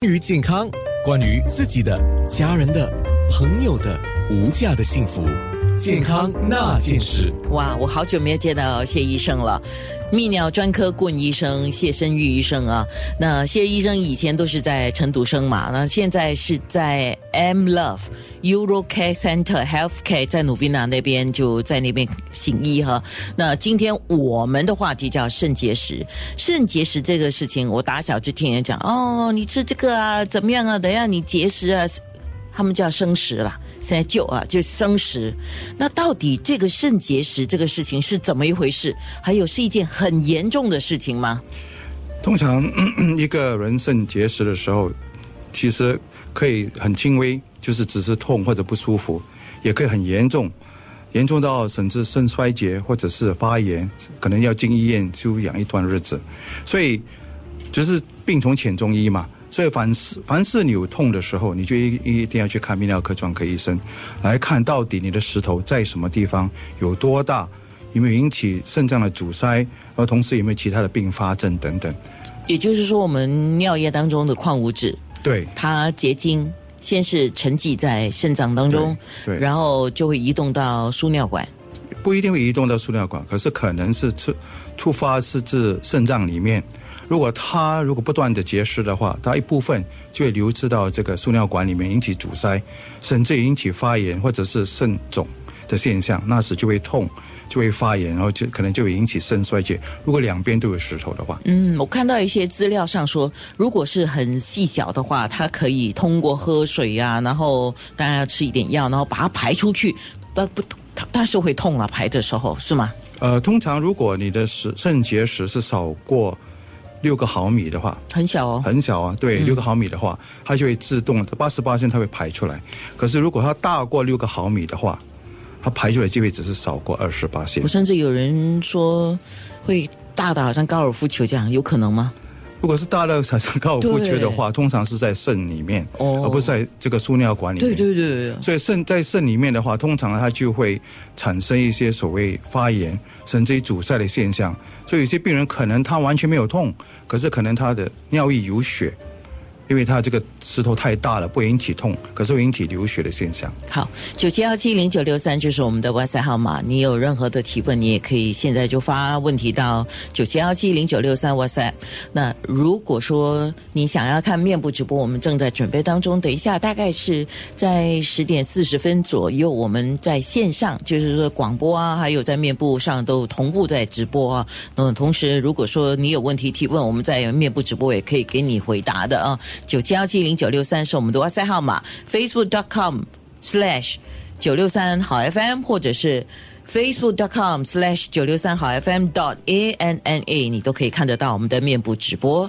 关于健康，关于自己的、家人的、朋友的无价的幸福，健康那件事。哇，我好久没有见到谢医生了，泌尿专科顾问医生谢生玉医生啊。那谢医生以前都是在晨读生嘛，那现在是在 M Love Euro Care Center Healthcare 在努比纳那边就在那边行医哈。那今天我们的话题叫肾结石，肾结石这个事情，我打小就听人讲哦，你吃这个啊怎么样啊？等一下你结石啊。他们叫生食啦，现在就啊就生食。那到底这个肾结石这个事情是怎么一回事？还有是一件很严重的事情吗？通常 一个人肾结石的时候，其实可以很轻微，就是只是痛或者不舒服，也可以很严重，严重到甚至肾衰竭或者是发炎，可能要进医院休养一段日子。所以就是病从浅中医嘛。所以凡是凡是你有痛的时候，你就一一定要去看泌尿科专科医生，来看到底你的石头在什么地方，有多大，有没有引起肾脏的阻塞，而同时有没有其他的并发症等等。也就是说，我们尿液当中的矿物质，对。它结晶先是沉积在肾脏当中，对，然后就会移动到输尿管，不一定会移动到输尿管，可是可能是触触发是至肾脏里面。如果它如果不断的结石的话，它一部分就会流失到这个输尿管里面，引起阻塞，甚至引起发炎或者是肾肿的现象，那时就会痛，就会发炎，然后就可能就会引起肾衰竭。如果两边都有石头的话，嗯，我看到一些资料上说，如果是很细小的话，它可以通过喝水呀，然后当然要吃一点药，然后把它排出去，但不，它但是会痛了，排的时候是吗？呃，通常如果你的石肾结石是少过。六个毫米的话，很小哦，很小啊。对，六个毫米的话，它就会自动八十八线，它会排出来。可是如果它大过六个毫米的话，它排出来机会只是少过二十八线。我甚至有人说会大的，好像高尔夫球这样，有可能吗？如果是大的产生高尔夫球的话，通常是在肾里面，而不是在这个输尿管里面。对对对。所以肾在肾里面的话，通常它就会产生一些所谓发炎，甚至于阻塞的现象。所以有些病人可能他完全没有痛，可是可能他的尿液有血。因为它这个石头太大了，不引起痛，可是会引起流血的现象。好，九七幺七零九六三就是我们的 WhatsApp 号码。你有任何的提问，你也可以现在就发问题到九七幺七零九六三 WhatsApp。那如果说你想要看面部直播，我们正在准备当中。等一下大概是在十点四十分左右，我们在线上，就是说广播啊，还有在面部上都同步在直播啊。那么同时，如果说你有问题提问，我们在面部直播也可以给你回答的啊。九七幺七零九六三是我们的哇塞号码，Facebook.com slash 九六三好 FM，或者是 Facebook.com slash 九六三好 FM dot A N N A，你都可以看得到我们的面部直播。